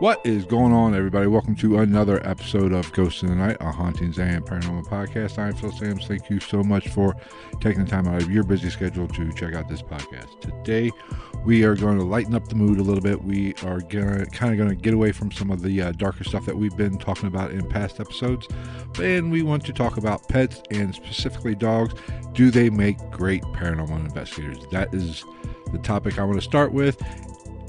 What is going on, everybody? Welcome to another episode of Ghosts in the Night, a Hauntings and Paranormal podcast. I'm Phil Sams. Thank you so much for taking the time out of your busy schedule to check out this podcast. Today, we are going to lighten up the mood a little bit. We are gonna kind of going to get away from some of the uh, darker stuff that we've been talking about in past episodes, and we want to talk about pets and specifically dogs. Do they make great paranormal investigators? That is the topic I want to start with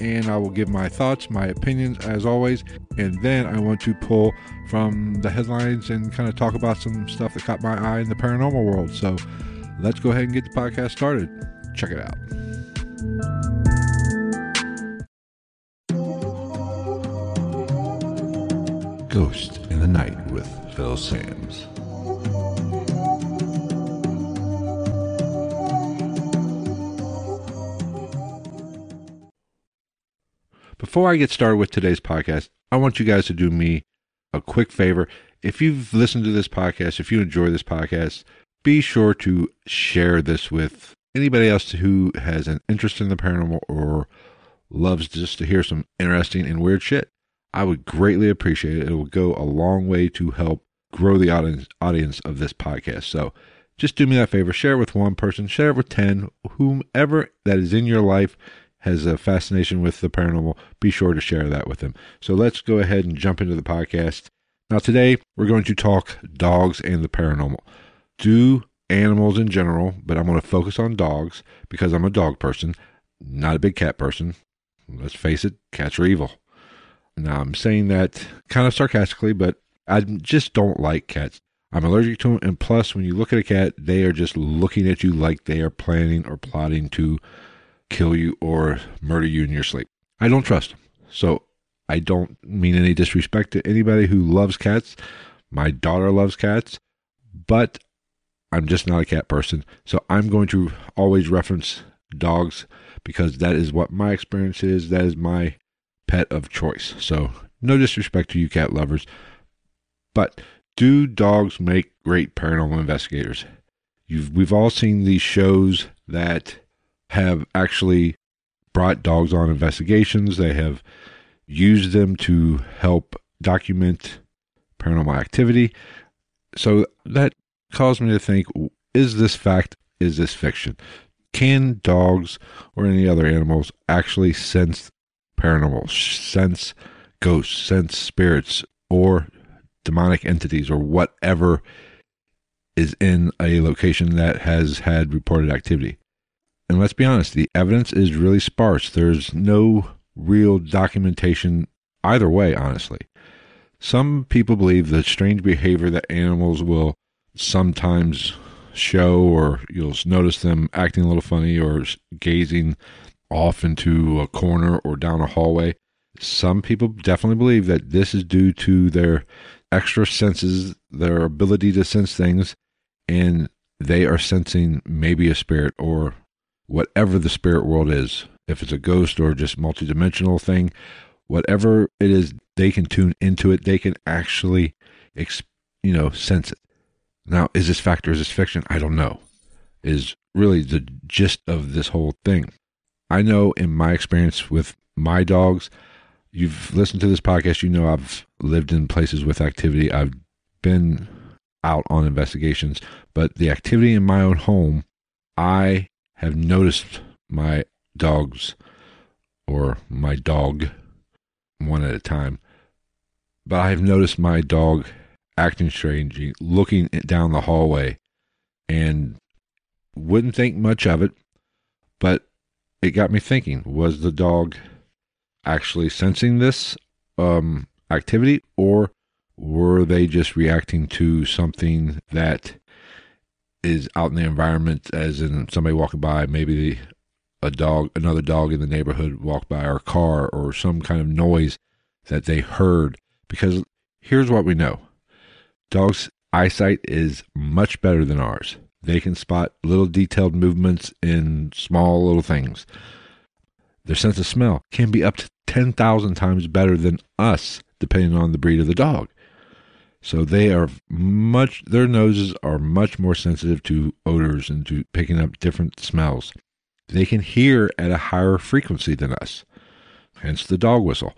and I will give my thoughts, my opinions as always. And then I want to pull from the headlines and kind of talk about some stuff that caught my eye in the paranormal world. So let's go ahead and get the podcast started. Check it out. Ghost in the Night with Phil Sams. Before I get started with today's podcast, I want you guys to do me a quick favor. If you've listened to this podcast, if you enjoy this podcast, be sure to share this with anybody else who has an interest in the paranormal or loves just to hear some interesting and weird shit. I would greatly appreciate it. It will go a long way to help grow the audience audience of this podcast. So just do me that favor, share it with one person, share it with 10, whomever that is in your life has a fascination with the paranormal, be sure to share that with them. So let's go ahead and jump into the podcast. Now, today we're going to talk dogs and the paranormal. Do animals in general, but I'm going to focus on dogs because I'm a dog person, not a big cat person. Let's face it, cats are evil. Now, I'm saying that kind of sarcastically, but I just don't like cats. I'm allergic to them. And plus, when you look at a cat, they are just looking at you like they are planning or plotting to kill you or murder you in your sleep. I don't trust them. So I don't mean any disrespect to anybody who loves cats. My daughter loves cats, but I'm just not a cat person. So I'm going to always reference dogs because that is what my experience is. That is my pet of choice. So no disrespect to you cat lovers, but do dogs make great paranormal investigators? You've, we've all seen these shows that have actually brought dogs on investigations. They have used them to help document paranormal activity. So that caused me to think is this fact, is this fiction? Can dogs or any other animals actually sense paranormal, sense ghosts, sense spirits, or demonic entities, or whatever is in a location that has had reported activity? And let's be honest, the evidence is really sparse. There's no real documentation either way, honestly. Some people believe the strange behavior that animals will sometimes show, or you'll notice them acting a little funny or gazing off into a corner or down a hallway. Some people definitely believe that this is due to their extra senses, their ability to sense things, and they are sensing maybe a spirit or whatever the spirit world is, if it's a ghost or just multidimensional thing, whatever it is, they can tune into it. They can actually, you know, sense it. Now, is this fact or is this fiction? I don't know. Is really the gist of this whole thing. I know in my experience with my dogs, you've listened to this podcast, you know I've lived in places with activity. I've been out on investigations, but the activity in my own home, I have noticed my dogs or my dog one at a time, but I have noticed my dog acting strangely, looking down the hallway, and wouldn't think much of it, but it got me thinking: was the dog actually sensing this um, activity, or were they just reacting to something that is out in the environment, as in somebody walking by, maybe a dog, another dog in the neighborhood walked by, or car, or some kind of noise that they heard? Because here's what we know dogs' eyesight is much better than ours. They can spot little detailed movements in small little things. Their sense of smell can be up to 10,000 times better than us, depending on the breed of the dog. So they are much, their noses are much more sensitive to odors and to picking up different smells. They can hear at a higher frequency than us, hence the dog whistle.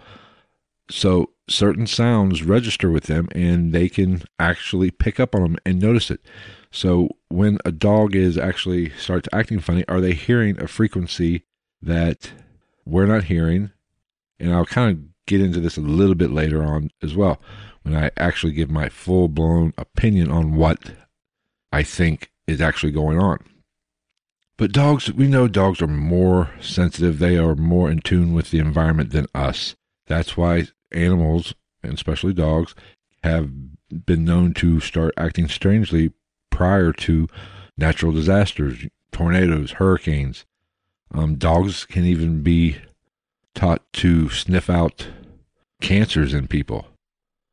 So certain sounds register with them and they can actually pick up on them and notice it. So when a dog is actually starts acting funny, are they hearing a frequency that we're not hearing? And I'll kind of get into this a little bit later on as well when I actually give my full blown opinion on what I think is actually going on. But dogs, we know dogs are more sensitive. They are more in tune with the environment than us. That's why animals, and especially dogs, have been known to start acting strangely prior to natural disasters, tornadoes, hurricanes. Um, dogs can even be taught to sniff out cancers in people,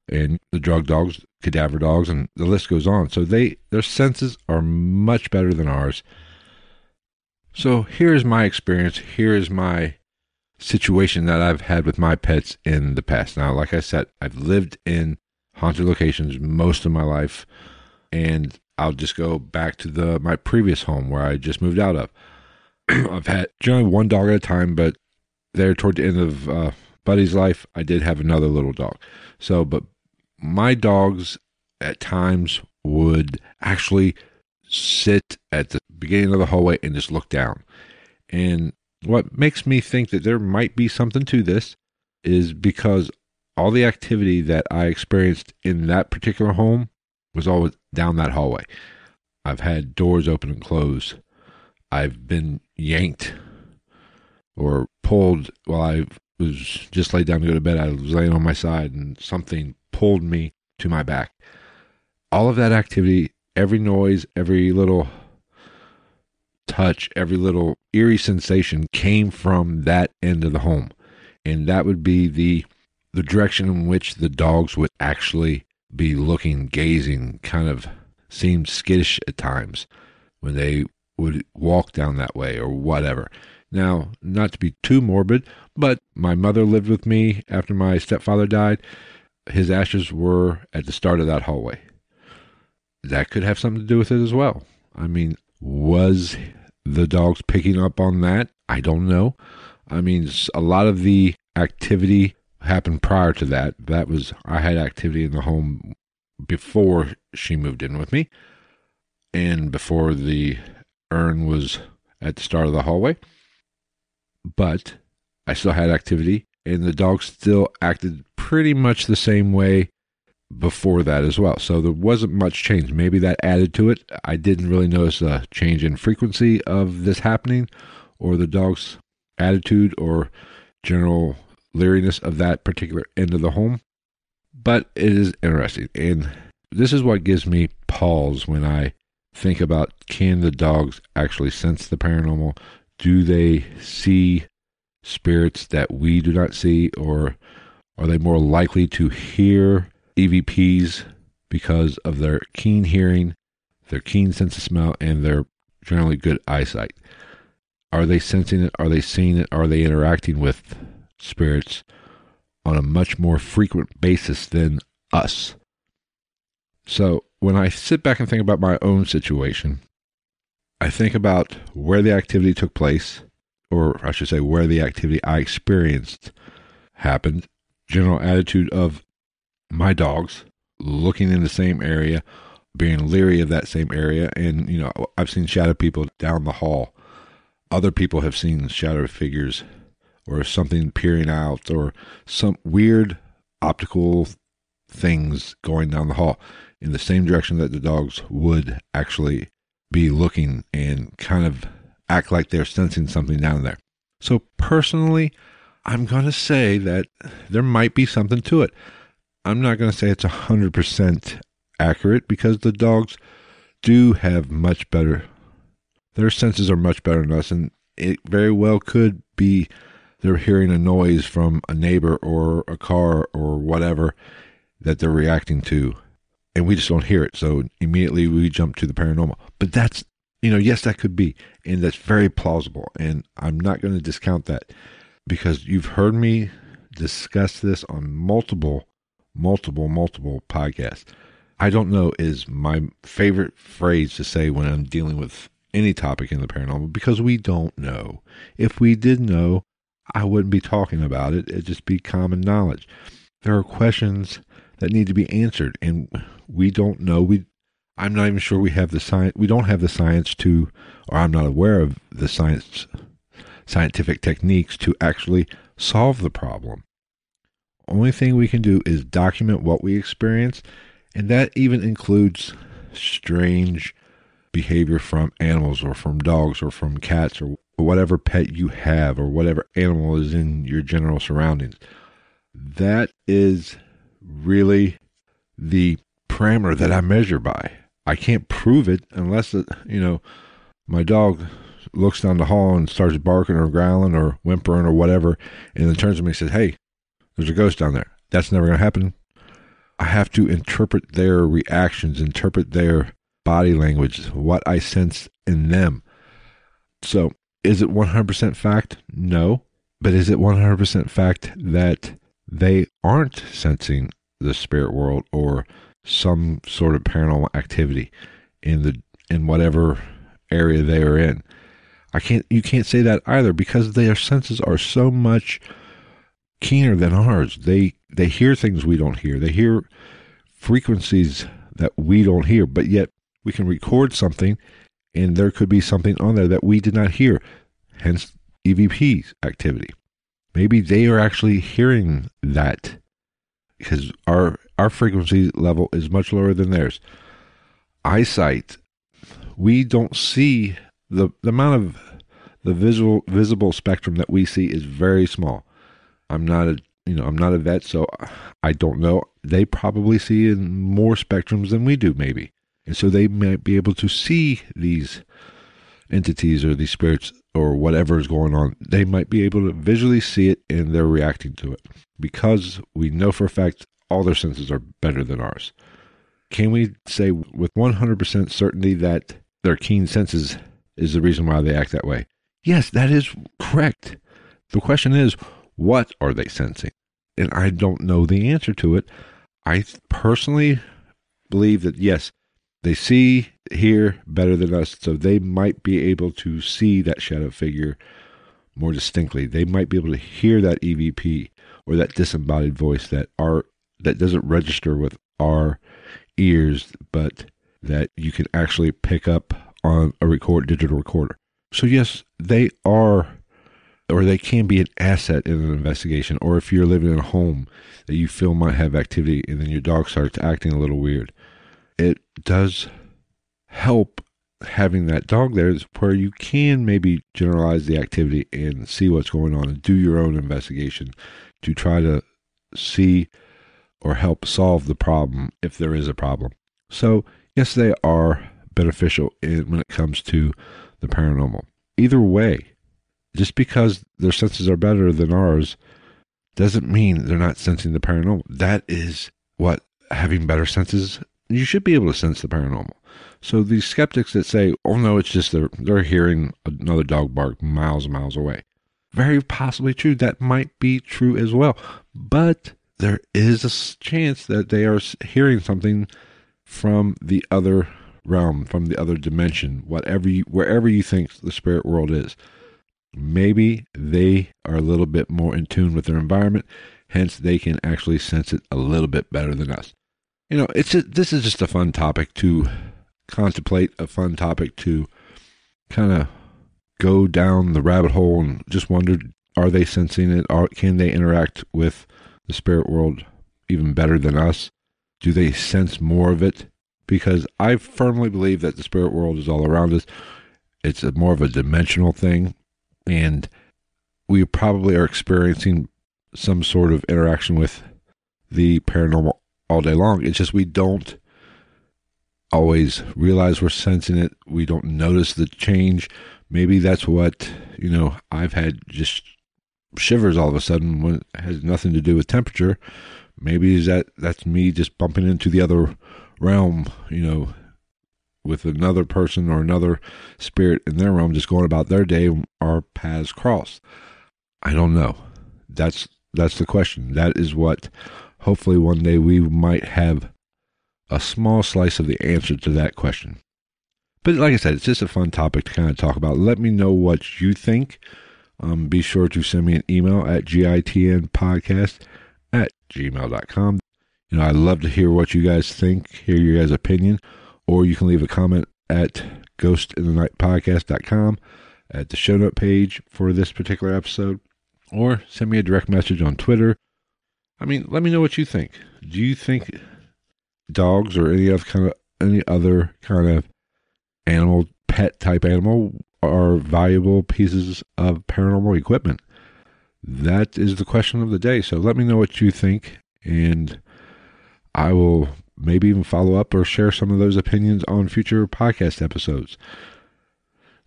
and the drug dogs, cadaver dogs, and the list goes on. So they their senses are much better than ours. So here's my experience. Here is my situation that I've had with my pets in the past. Now, like I said, I've lived in haunted locations most of my life, and I'll just go back to the my previous home where I just moved out of. I've had generally one dog at a time, but there toward the end of uh, Buddy's life, I did have another little dog. So, but my dogs at times would actually sit at the beginning of the hallway and just look down. And what makes me think that there might be something to this is because all the activity that I experienced in that particular home was always down that hallway. I've had doors open and close. I've been yanked or pulled while I was just laid down to go to bed. I was laying on my side and something pulled me to my back. All of that activity, every noise, every little touch, every little eerie sensation came from that end of the home. And that would be the the direction in which the dogs would actually be looking, gazing, kind of seemed skittish at times when they would walk down that way or whatever. Now, not to be too morbid, but my mother lived with me after my stepfather died. His ashes were at the start of that hallway. That could have something to do with it as well. I mean, was the dogs picking up on that? I don't know. I mean, a lot of the activity happened prior to that. That was, I had activity in the home before she moved in with me and before the urn was at the start of the hallway. But I still had activity, and the dogs still acted pretty much the same way before that as well. So there wasn't much change. Maybe that added to it. I didn't really notice a change in frequency of this happening or the dog's attitude or general leeriness of that particular end of the home. But it is interesting. And this is what gives me pause when I think about can the dogs actually sense the paranormal? Do they see spirits that we do not see? Or are they more likely to hear EVPs because of their keen hearing, their keen sense of smell, and their generally good eyesight. Are they sensing it? Are they seeing it? Are they interacting with spirits on a much more frequent basis than us? So when I sit back and think about my own situation, I think about where the activity took place, or I should say, where the activity I experienced happened, general attitude of my dogs looking in the same area, being leery of that same area. And, you know, I've seen shadow people down the hall. Other people have seen shadow figures or something peering out or some weird optical things going down the hall in the same direction that the dogs would actually be looking and kind of act like they're sensing something down there. So, personally, I'm going to say that there might be something to it. I'm not going to say it's 100% accurate because the dogs do have much better, their senses are much better than us, and it very well could be they're hearing a noise from a neighbor or a car or whatever that they're reacting to and we just don't hear it. So immediately we jump to the paranormal. But that's, you know, yes, that could be. And that's very plausible. And I'm not going to discount that because you've heard me discuss this on multiple, multiple, multiple podcasts. I don't know is my favorite phrase to say when I'm dealing with any topic in the paranormal because we don't know. If we did know, I wouldn't be talking about it. It'd just be common knowledge. There are questions that need to be answered, and we don't know. We, I'm not even sure we have the science. We don't have the science to, or I'm not aware of the science, scientific techniques to actually solve the problem. Only thing we can do is document what we experience, and that even includes strange behavior from animals or from dogs or from cats or whatever pet you have or whatever animal is in your general surroundings. That is really the parameter that I measure by. I can't prove it unless, it, you know, my dog looks down the hall and starts barking or growling or whimpering or whatever, and then turns to me and says, Hey, there's a ghost down there. That's never going to happen. I have to interpret their reactions, interpret their body language, what I sense in them. So, is it 100% fact? No. But is it 100% fact that they aren't sensing the spirit world or some sort of paranormal activity in the in whatever area they are in. I can't you can't say that either because their senses are so much keener than ours. They they hear things we don't hear. They hear frequencies that we don't hear, but yet we can record something and there could be something on there that we did not hear. Hence EVP's activity. Maybe they are actually hearing that because our our frequency level is much lower than theirs. Eyesight, we don't see the the amount of the visual visible spectrum that we see is very small. I'm not a you know I'm not a vet, so I don't know. They probably see in more spectrums than we do, maybe, and so they might be able to see these entities or these spirits or whatever is going on. They might be able to visually see it, and they're reacting to it because we know for a fact all their senses are better than ours. Can we say with 100% certainty that their keen senses is the reason why they act that way? Yes, that is correct. The question is, what are they sensing? And I don't know the answer to it. I personally believe that yes, they see, hear better than us, so they might be able to see that shadow figure more distinctly. They might be able to hear that EVP or that disembodied voice that our that doesn't register with our ears, but that you can actually pick up on a record digital recorder. So yes, they are or they can be an asset in an investigation. Or if you're living in a home that you feel might have activity and then your dog starts acting a little weird, it does help having that dog there is where you can maybe generalize the activity and see what's going on and do your own investigation to try to see or help solve the problem if there is a problem. So, yes, they are beneficial in, when it comes to the paranormal. Either way, just because their senses are better than ours doesn't mean they're not sensing the paranormal. That is what having better senses, you should be able to sense the paranormal. So these skeptics that say, "Oh no, it's just they're they're hearing another dog bark miles and miles away," very possibly true. That might be true as well, but there is a chance that they are hearing something from the other realm, from the other dimension, whatever you, wherever you think the spirit world is. Maybe they are a little bit more in tune with their environment, hence they can actually sense it a little bit better than us. You know, it's a, this is just a fun topic to contemplate, a fun topic to kind of go down the rabbit hole and just wonder are they sensing it? Are, can they interact with the spirit world even better than us? Do they sense more of it? Because I firmly believe that the spirit world is all around us. It's a more of a dimensional thing, and we probably are experiencing some sort of interaction with the paranormal all day long. It's just we don't always realize we're sensing it. We don't notice the change. Maybe that's what, you know, I've had just shivers all of a sudden when it has nothing to do with temperature. Maybe is that that's me just bumping into the other realm, you know, with another person or another spirit in their realm just going about their day our paths cross. I don't know. That's that's the question. That is what hopefully one day we might have a small slice of the answer to that question. But like I said, it's just a fun topic to kind of talk about. Let me know what you think. Um, be sure to send me an email at gitnpodcast at gmail.com. You know, I love to hear what you guys think, hear your guys' opinion, or you can leave a comment at ghostinthenightpodcast.com at the show note page for this particular episode, or send me a direct message on Twitter. I mean, let me know what you think. Do you think dogs or any other kind of any other kind of animal, pet type animal, are valuable pieces of paranormal equipment? That is the question of the day. So let me know what you think, and I will maybe even follow up or share some of those opinions on future podcast episodes.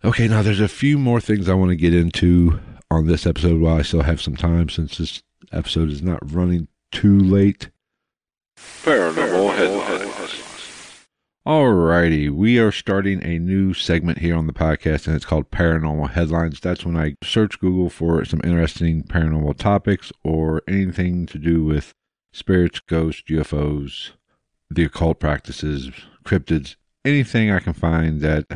Okay, now there's a few more things I want to get into on this episode while I still have some time since this episode is not running too late. Paranormal headlines. Alrighty, we are starting a new segment here on the podcast, and it's called Paranormal Headlines. That's when I search Google for some interesting paranormal topics or anything to do with spirits, ghosts, UFOs, the occult practices, cryptids, anything I can find that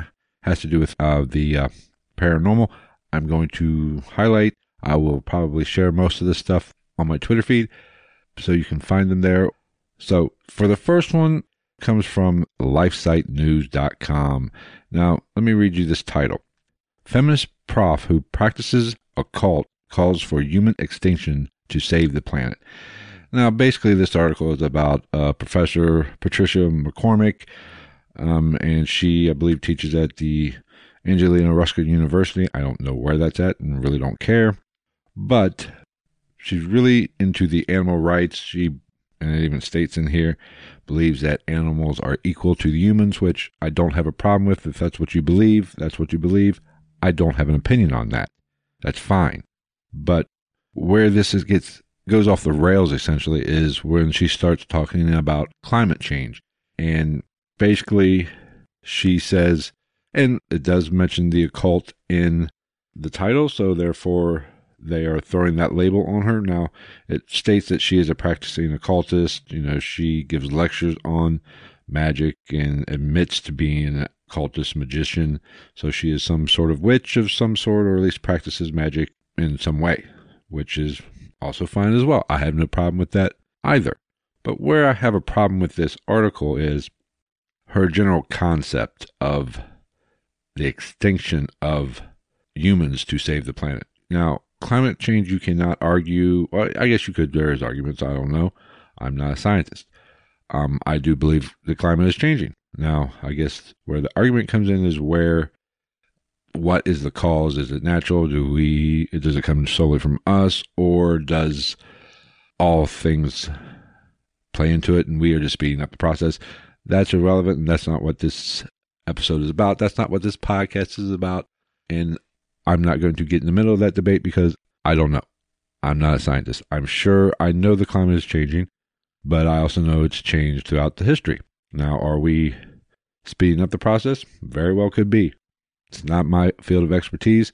has to do with uh, the uh, paranormal. I'm going to highlight. I will probably share most of this stuff on my Twitter feed, so you can find them there. So for the first one, comes from lifesitenews.com. Now, let me read you this title. Feminist prof who practices occult calls for human extinction to save the planet. Now, basically, this article is about uh, Professor Patricia McCormick, um, and she, I believe, teaches at the Anglia Ruskin University. I don't know where that's at and really don't care. But she's really into the animal rights. She, and it even states in here, believes that animals are equal to humans, which I don't have a problem with. If that's what you believe, that's what you believe. I don't have an opinion on that. That's fine. But where this is, gets goes off the rails essentially is when she starts talking about climate change. And basically, she says, and it does mention the occult in the title, so therefore they are throwing that label on her. Now, it states that she is a practicing occultist. You know, she gives lectures on magic and admits to being an occultist magician. So she is some sort of witch of some sort, or at least practices magic in some way, which is also fine as well. I have no problem with that either. But where I have a problem with this article is her general concept of the extinction of humans to save the planet. Now, climate change you cannot argue. Well, I guess you could. There's arguments. I don't know. I'm not a scientist. Um, I do believe the climate is changing. Now, I guess where the argument comes in is where what is the cause? Is it natural? Do we does it come solely from us, or does all things play into it, and we are just speeding up the process? That's irrelevant, and that's not what this episode is about. That's not what this podcast is about. And I'm not going to get in the middle of that debate because I don't know. I'm not a scientist. I'm sure I know the climate is changing, but I also know it's changed throughout the history. Now, are we speeding up the process? Very well could be. It's not my field of expertise.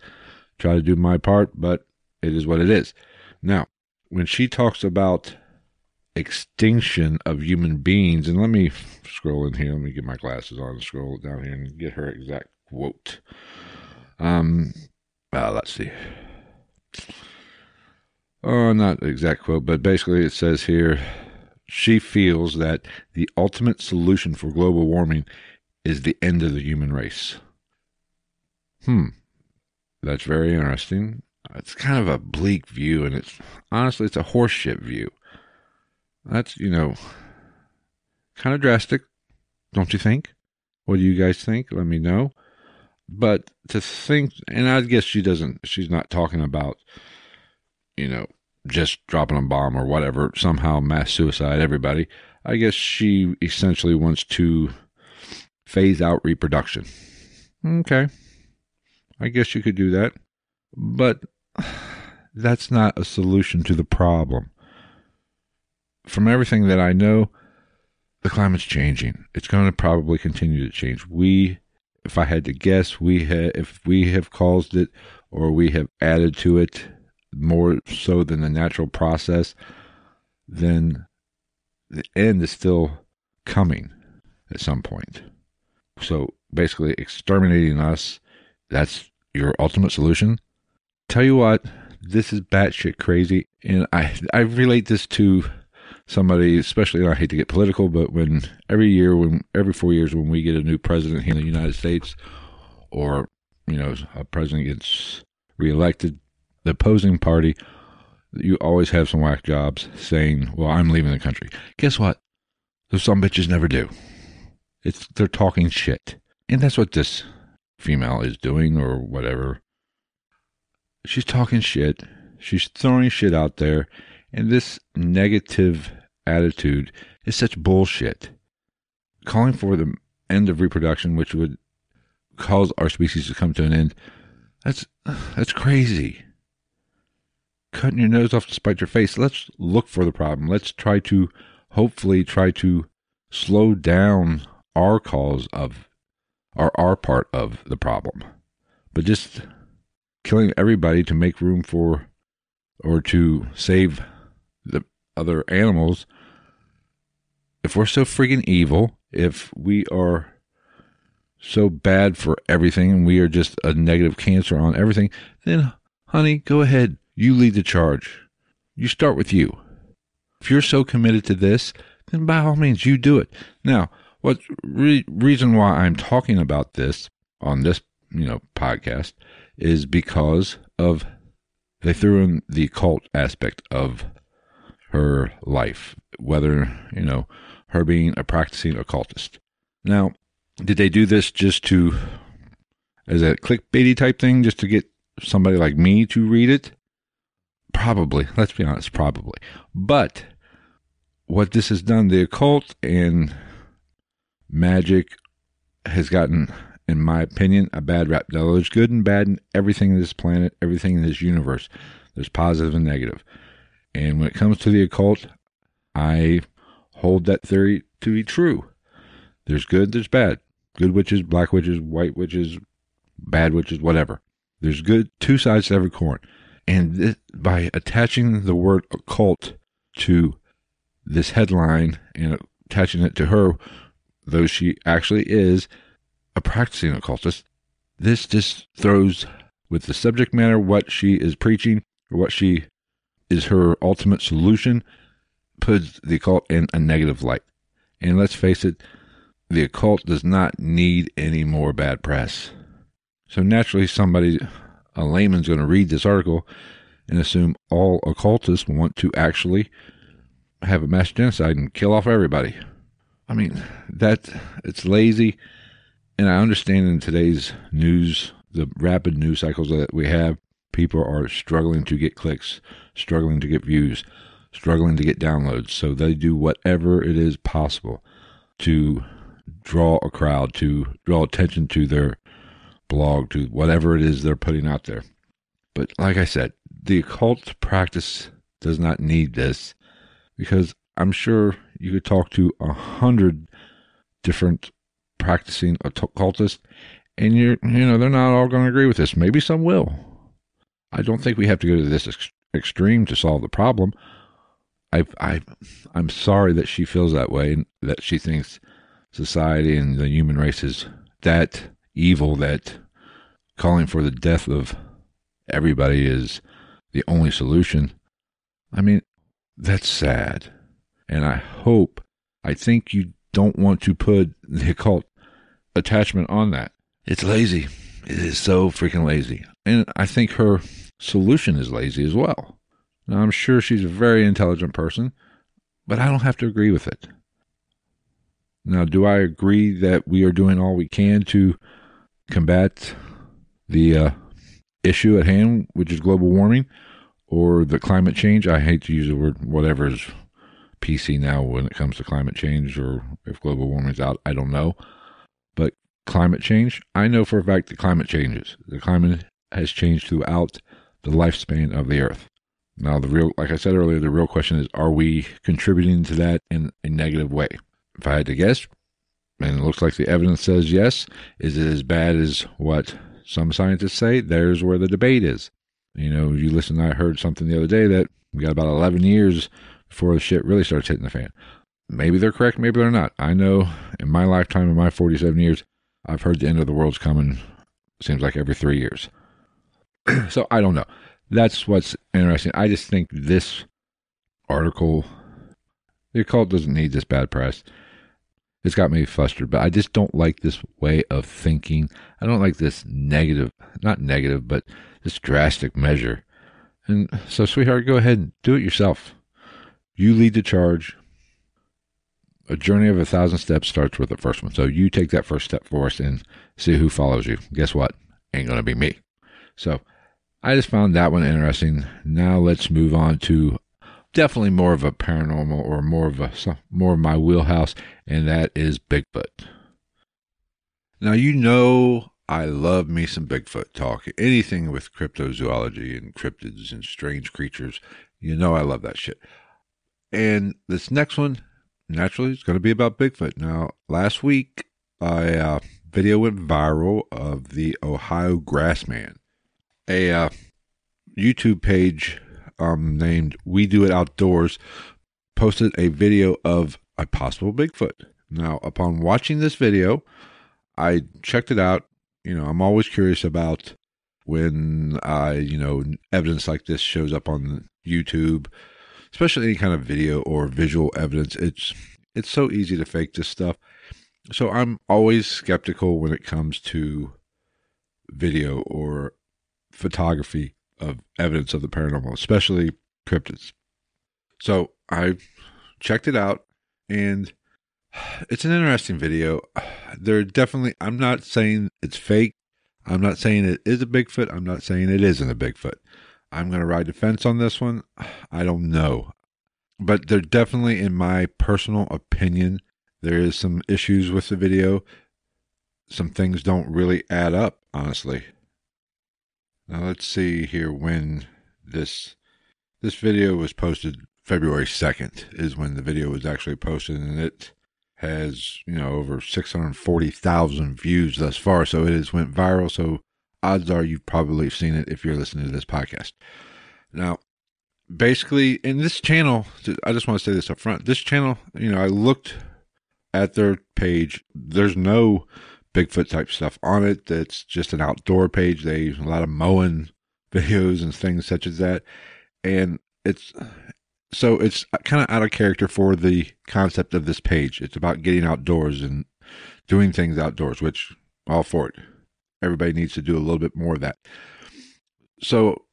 Try to do my part, but it is what it is. Now, when she talks about extinction of human beings, and let me scroll in here. Let me get my glasses on scroll down here and get her exact quote. Um, uh, let's see. Oh, not exact quote, but basically it says here she feels that the ultimate solution for global warming is the end of the human race. Hmm. That's very interesting. It's kind of a bleak view, and it's honestly, it's a horseshit view. That's, you know, kind of drastic, don't you think? What do you guys think? Let me know. But to think, and I guess she doesn't, she's not talking about, you know, just dropping a bomb or whatever, somehow mass suicide, everybody. I guess she essentially wants to phase out reproduction. Okay. I guess you could do that. But that's not a solution to the problem. From everything that I know, the climate's changing. It's going to probably continue to change. We, if I had to guess, we have, if we have caused it or we have added to it more so than the natural process, then the end is still coming at some point. So basically, exterminating us, that's your ultimate solution. Tell you what, this is batshit crazy. And I, I relate this to somebody, especially, I hate to get political, but when every year, when every four years, when we get a new president here in the United States, or, you know, a president gets reelected, the opposing party, you always have some whack jobs saying, well, I'm leaving the country. Guess what? Those some bitches never do. It's, they're talking shit. And that's what this female is doing or whatever. She's talking shit. She's throwing shit out there. And this negative attitude is such bullshit. Calling for the end of reproduction, which would cause our species to come to an end, that's that's crazy. Cutting your nose off to spite your face. Let's look for the problem. Let's try to hopefully try to slow down our cause of or our part of the problem. But just killing everybody to make room for or to save other animals. If we're so freaking evil, if we are so bad for everything and we are just a negative cancer on everything, then honey, go ahead. You lead the charge. You start with you. If you're so committed to this, then by all means, you do it. Now, what re- reason why I'm talking about this on this, you know, podcast is because of they threw in the cult aspect of her life, whether, you know, her being a practicing occultist. Now, did they do this just to, as a clickbaity type thing, just to get somebody like me to read it? Probably. Let's be honest, probably. But what this has done, the occult and magic has gotten in my opinion, a bad rap. Now, there's good and bad in everything in this planet, everything in this universe. There's positive and negative. And when it comes to the occult, I hold that theory to be true. There's good, there's bad. Good witches, black witches, white witches, bad witches, whatever. There's good, two sides to every coin. And this, by attaching the word occult to this headline and attaching it to her, though she actually is, a practicing occultist, this just throws with the subject matter what she is preaching or what she is her ultimate solution, puts the occult in a negative light. And let's face it, the occult does not need any more bad press. So naturally, somebody, a layman's going to read this article and assume all occultists want to actually have a mass genocide and kill off everybody. I mean, that it's lazy and I understand in today's news, the rapid news cycles that we have, people are struggling to get clicks, struggling to get views, struggling to get downloads. So they do whatever it is possible to draw a crowd, to draw attention to their blog, to whatever it is they're putting out there. But like I said, the occult practice does not need this because I'm sure you could talk to a hundred different practicing occultists, and you're, you know, they're not all going to agree with this. Maybe some will. I don't think we have to go to this ex- extreme to solve the problem. I, I, I'm sorry that she feels that way, and that she thinks society and the human race is that evil that calling for the death of everybody is the only solution. I mean, that's sad. And I hope, I think you don't want to put the occult attachment on that. It's lazy. It is so freaking lazy. And I think her solution is lazy as well. Now, I'm sure she's a very intelligent person, but I don't have to agree with it. Now, do I agree that we are doing all we can to combat the uh, issue at hand, which is global warming or the climate change? I hate to use the word whatever is PC now when it comes to climate change or if global warming is out. I don't know. But climate change, I know for a fact that climate changes. The climate has changed throughout the lifespan of the earth. Now, the real, like I said earlier, the real question is are we contributing to that in a negative way? If I had to guess, and it looks like the evidence says yes, is it as bad as what some scientists say? There's where the debate is. You know, you listen, I heard something the other day that we got about 11 years before the shit really starts hitting the fan. Maybe they're correct, maybe they're not. I know in my lifetime, in my 47 years, I've heard the end of the world's coming, seems like every three years. so I don't know. That's what's interesting. I just think this article, the occult doesn't need this bad press. It's got me flustered, but I just don't like this way of thinking. I don't like this negative, not negative, but this drastic measure. And so, sweetheart, go ahead and do it yourself. You lead the charge. A journey of a thousand steps starts with the first one. So you take that first step for us and see who follows you. Guess what? Ain't going to be me. So I just found that one interesting. Now let's move on to definitely more of a paranormal or more of a more of my wheelhouse, and that is Bigfoot. Now you know I love me some Bigfoot talk. Anything with cryptozoology and cryptids and strange creatures, you know I love that shit. And this next one, naturally, is going to be about Bigfoot. Now, last week, a uh, video went viral of the Ohio Grassman a uh, YouTube page um, named We Do It Outdoors posted a video of a possible Bigfoot. Now, upon watching this video, I checked it out. You know, I'm always curious about when I, you know, evidence like this shows up on YouTube, especially any kind of video or visual evidence. It's it's so easy to fake this stuff. So I'm always skeptical when it comes to video or photography of evidence of the paranormal, especially cryptids. So I checked it out and it's an interesting video. There definitely, I'm not saying it's fake. I'm not saying it is a Bigfoot. I'm not saying it isn't a Bigfoot. I'm going to ride the fence on this one. I don't know. But there definitely, in my personal opinion, there is some issues with the video. Some things don't really add up, honestly. Now let's see here when this this video was posted February 2nd is when the video was actually posted and it has, you know, over 640,000 views thus far so it has went viral so odds are you've probably seen it if you're listening to this podcast. Now, basically in this channel, I just want to say this up front. This channel, you know, I looked at their page. There's no Bigfoot type stuff on it. That's just an outdoor page. They use a lot of mowing videos and things such as that, and it's so it's kind of out of character for the concept of this page. It's about getting outdoors and doing things outdoors, which all for it. Everybody needs to do a little bit more of that. So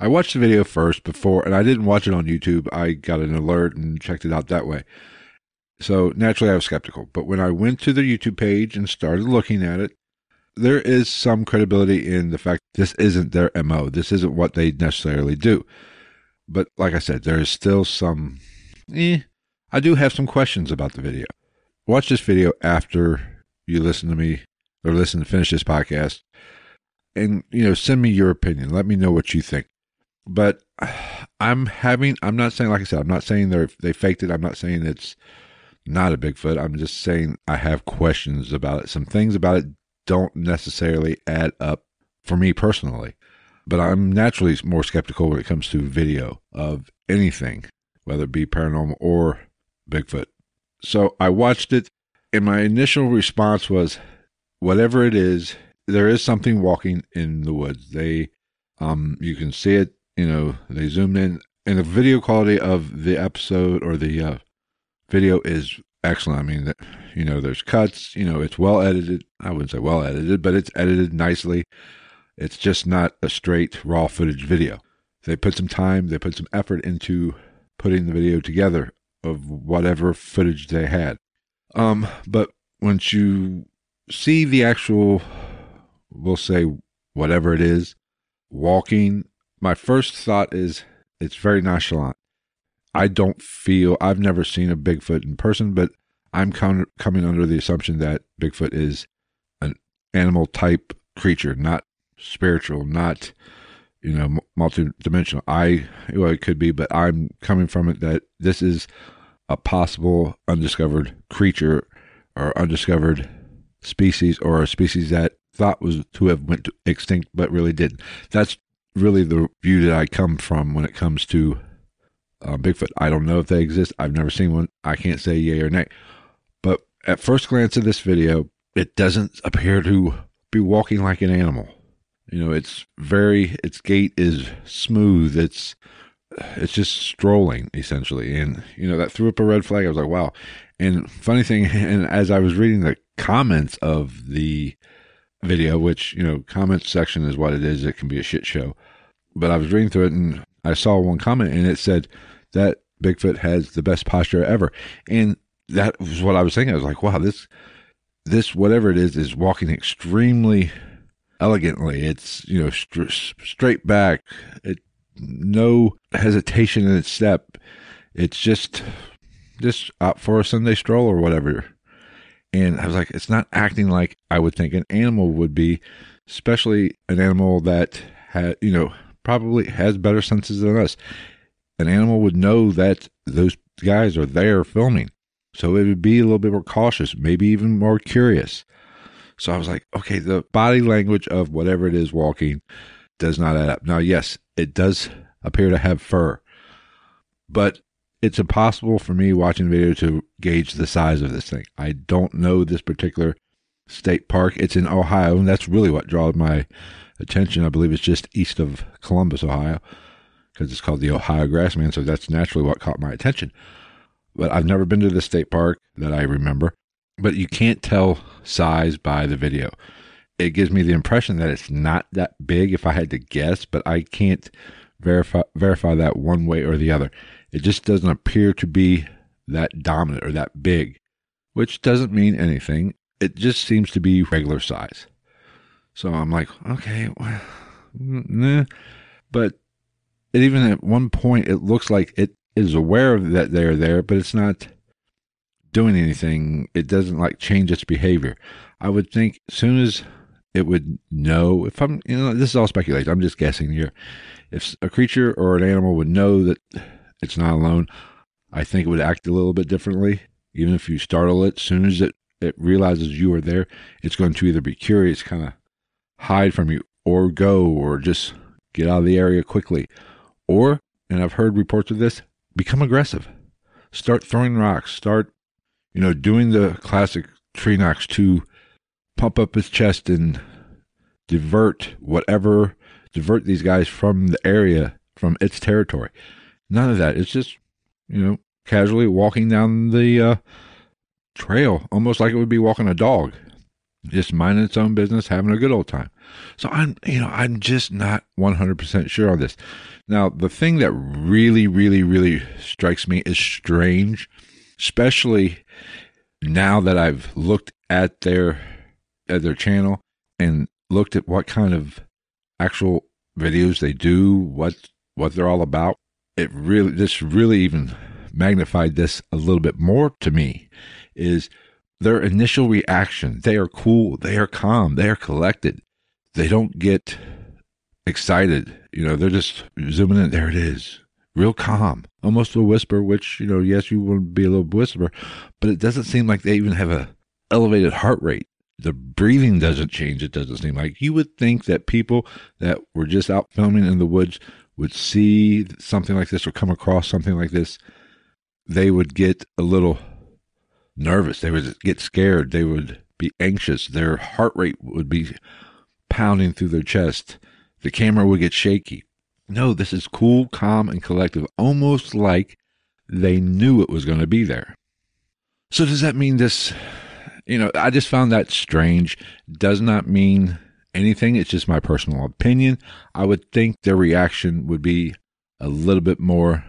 I watched the video first before, and I didn't watch it on YouTube. I got an alert and checked it out that way. So naturally, I was skeptical. But when I went to their YouTube page and started looking at it, there is some credibility in the fact this isn't their MO. This isn't what they necessarily do. But like I said, there is still some. Eh, I do have some questions about the video. Watch this video after you listen to me or listen to finish this podcast and you know send me your opinion let me know what you think but i'm having i'm not saying like i said i'm not saying they they faked it i'm not saying it's not a Bigfoot. I'm just saying I have questions about it. Some things about it don't necessarily add up for me personally. But I'm naturally more skeptical when it comes to video of anything, whether it be paranormal or Bigfoot. So I watched it, and my initial response was whatever it is, there is something walking in the woods. They, um, you can see it, you know, they zoomed in, and the video quality of the episode or the uh, video is excellent. I mean, you know, there's cuts, you know, it's well edited. I wouldn't say well edited, but it's edited nicely. It's just not a straight raw footage video. They put some time, they put some effort into putting the video together of whatever footage they had. Um, but once you see the actual, we'll say whatever it is, walking, my first thought is it's very nonchalant. I don't feel I've never seen a Bigfoot in person, but I'm com- coming under the assumption that Bigfoot is an animal type creature, not spiritual, not you know multidimensional. I well, it could be, but I'm coming from it that this is a possible undiscovered creature or undiscovered species or a species that thought was to have went extinct but really didn't. That's really the view that I come from when it comes to uh, Bigfoot. I don't know if they exist. I've never seen one. I can't say yay or nay. But at first glance of this video, it doesn't appear to be walking like an animal. You know, it's very its gait is smooth. It's it's just strolling essentially, and you know that threw up a red flag. I was like, wow. And funny thing, and as I was reading the comments of the video, which you know, comment section is what it is. It can be a shit show. But I was reading through it, and I saw one comment, and it said that Bigfoot has the best posture ever, and that was what I was thinking. I was like, wow, this this whatever it is is walking extremely elegantly. It's you know st- straight back. It no hesitation in its step. It's just just out for a Sunday stroll or whatever. And I was like, it's not acting like I would think an animal would be, especially an animal that had you know probably has better senses than us. An animal would know that those guys are there filming. So it would be a little bit more cautious, maybe even more curious. So I was like, okay, the body language of whatever it is walking does not add up. Now, yes, it does appear to have fur, but it's impossible for me watching the video to gauge the size of this thing. I don't know this particular state park. It's in Ohio, and that's really what draws my attention. I believe it's just east of Columbus, Ohio, because it's called the Ohio Grassman. So that's naturally what caught my attention. But I've never been to the state park that I remember. But you can't tell size by the video. It gives me the impression that it's not that big if I had to guess, but I can't verify verify that one way or the other. It just doesn't appear to be that dominant or that big, which doesn't mean anything. It just seems to be regular size. So I'm like, okay, well, mm, nah. but it, even at one point, it looks like it is aware that they're there, but it's not doing anything. It doesn't like change its behavior. I would think as soon as it would know, if I'm, you know, this is all speculation. I'm just guessing here. If a creature or an animal would know that it's not alone, I think it would act a little bit differently. Even if you startle it, as soon as it, it realizes you are there, it's going to either be curious, kind of hide from you or go or just get out of the area quickly. Or, and I've heard reports of this, become aggressive. Start throwing rocks. Start, you know, doing the classic tree knocks to pump up his chest and divert whatever, divert these guys from the area, from its territory. None of that. It's just, you know, casually walking down the uh, trail, almost like it would be walking a dog just minding its own business, having a good old time. So I'm, you know, I'm just not 100% sure on this. Now, the thing that really, really, really strikes me is strange, especially now that I've looked at their at their channel and looked at what kind of actual videos they do, what what they're all about. It really, this really even magnified this a little bit more to me. Is their initial reaction. They are cool. They are calm. They are collected. They don't get excited. You know, they're just zooming in. There it is. Real calm. Almost a whisper, which, you know, yes, you want to be a little whisper, but it doesn't seem like they even have a elevated heart rate. The breathing doesn't change. It doesn't seem like you would think that people that were just out filming in the woods would see something like this or come across something like this. They would get a little nervous. They would get scared. They would be anxious. Their heart rate would be pounding through their chest. The camera would get shaky. No, this is cool, calm, and collective, almost like they knew it was going to be there. So, does that mean this? You know, I just found that strange. Does not mean anything. It's just my personal opinion. I would think their reaction would be a little bit more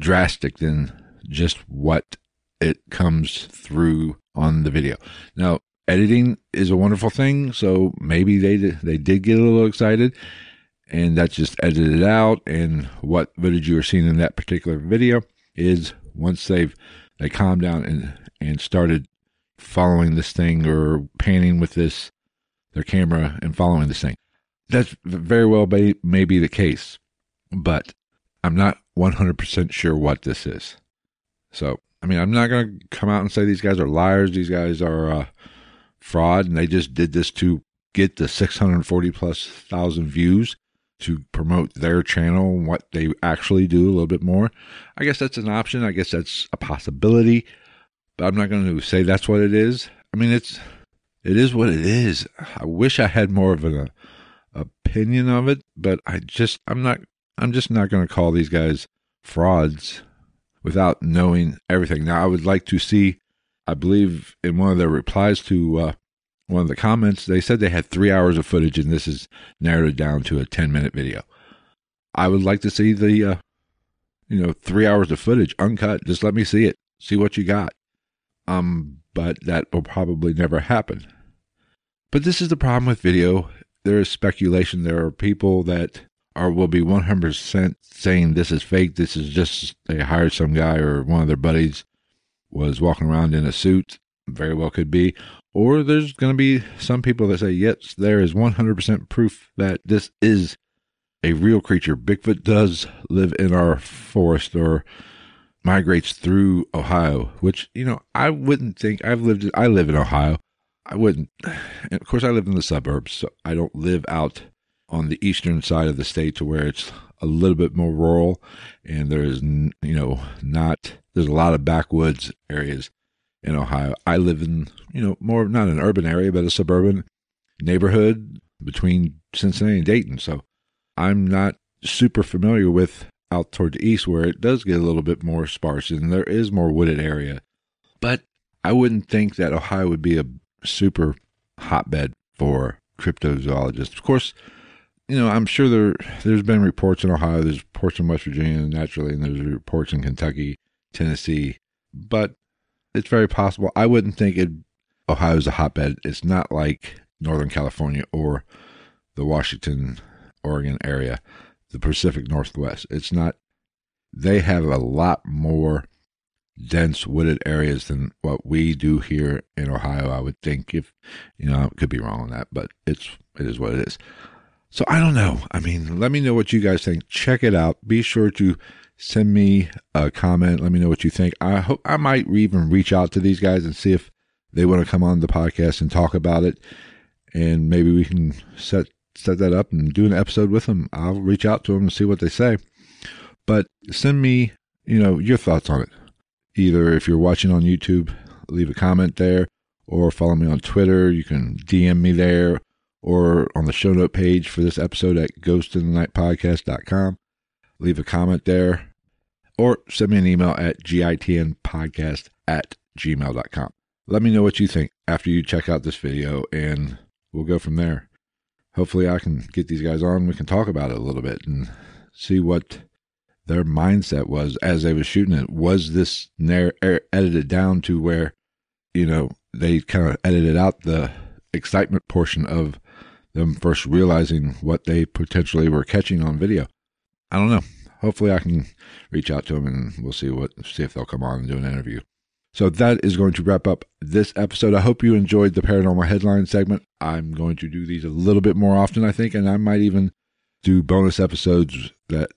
drastic than just what it comes through on the video. Now, editing is a wonderful thing, so maybe they they did get a little excited and that's just edited out and what footage you are seeing in that particular video is once they've they calmed down and and started following this thing or panning with this their camera and following this thing. That's very well may, may be the case, but I'm not 100% sure what this is. So, I mean, I'm not going to come out and say these guys are liars. These guys are uh, fraud, and they just did this to get the 640 plus thousand views to promote their channel and what they actually do a little bit more. I guess that's an option. I guess that's a possibility, but I'm not going to say that's what it is. I mean, it's it is what it is. I wish I had more of an uh, opinion of it, but I just I'm not I'm just not going to call these guys frauds without knowing everything. Now, I would like to see. I believe in one of their replies to uh, one of the comments, they said they had three hours of footage, and this is narrowed down to a 10 minute video. I would like to see the, uh, you know, three hours of footage uncut. Just let me see it, see what you got. Um, but that will probably never happen. But this is the problem with video. There is speculation. There are people that are will be 100% saying this is fake. This is just they hired some guy or one of their buddies was walking around in a suit. Very well could be. Or there's going to be some people that say, yes, there is 100% proof that this is a real creature. Bigfoot does live in our forest or migrates through Ohio, which, you know, I wouldn't think I've lived, I live in Ohio. I wouldn't, and of course, I live in the suburbs, so I don't live out on the eastern side of the state to where it's a little bit more rural and there's, you know, not, there's a lot of backwoods areas in Ohio. I live in, you know, more not an urban area, but a suburban neighborhood between Cincinnati and Dayton. So I'm not super familiar with out toward the east where it does get a little bit more sparse and there is more wooded area. But I wouldn't think that Ohio would be a super hotbed for cryptozoologists. Of course, you know, I'm sure there there's been reports in Ohio, there's reports in West Virginia naturally, and there's reports in Kentucky, Tennessee. But it's very possible. I wouldn't think it Ohio's a hotbed. It's not like Northern California or the Washington, Oregon area, the Pacific Northwest. It's not they have a lot more dense wooded areas than what we do here in Ohio, I would think if you know, I could be wrong on that, but it's it is what it is. So I don't know. I mean, let me know what you guys think. Check it out. Be sure to send me a comment. Let me know what you think. I hope I might even reach out to these guys and see if they want to come on the podcast and talk about it. And maybe we can set set that up and do an episode with them. I'll reach out to them and see what they say. But send me, you know, your thoughts on it. Either if you're watching on YouTube, leave a comment there, or follow me on Twitter. You can DM me there, or on the show note page for this episode at ghostinthenightpodcast.com. Leave a comment there or send me an email at gitnpodcast at gmail.com. Let me know what you think after you check out this video, and we'll go from there. Hopefully, I can get these guys on. We can talk about it a little bit and see what their mindset was as they were shooting it. Was this narr- er, edited down to where, you know, they kind of edited out the excitement portion of them first realizing what they potentially were catching on video? I don't know hopefully I can reach out to them and we'll see what see if they'll come on and do an interview. So that is going to wrap up this episode. I hope you enjoyed the paranormal headline segment. I'm going to do these a little bit more often, I think, and I might even do bonus episodes that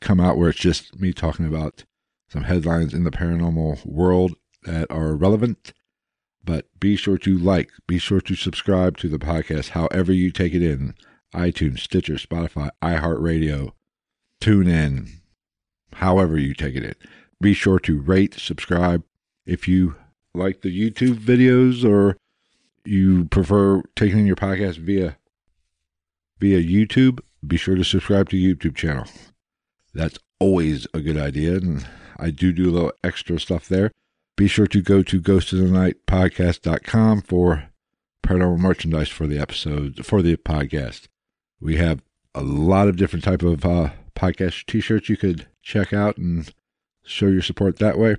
come out where it's just me talking about some headlines in the paranormal world that are relevant. But be sure to like, be sure to subscribe to the podcast however you take it in iTunes, Stitcher, Spotify, iHeartRadio, tune in, however you take it in. Be sure to rate, subscribe. If you like the YouTube videos or you prefer taking in your podcast via via YouTube, be sure to subscribe to YouTube channel. That's always a good idea, and I do do a little extra stuff there. Be sure to go to ghostinthenight.podcast.com for paranormal merchandise for the episode for the podcast. We have a lot of different type of uh, podcast t shirts you could check out and show your support that way.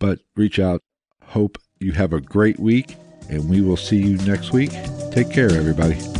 But reach out hope you have a great week, and we will see you next week. Take care, everybody.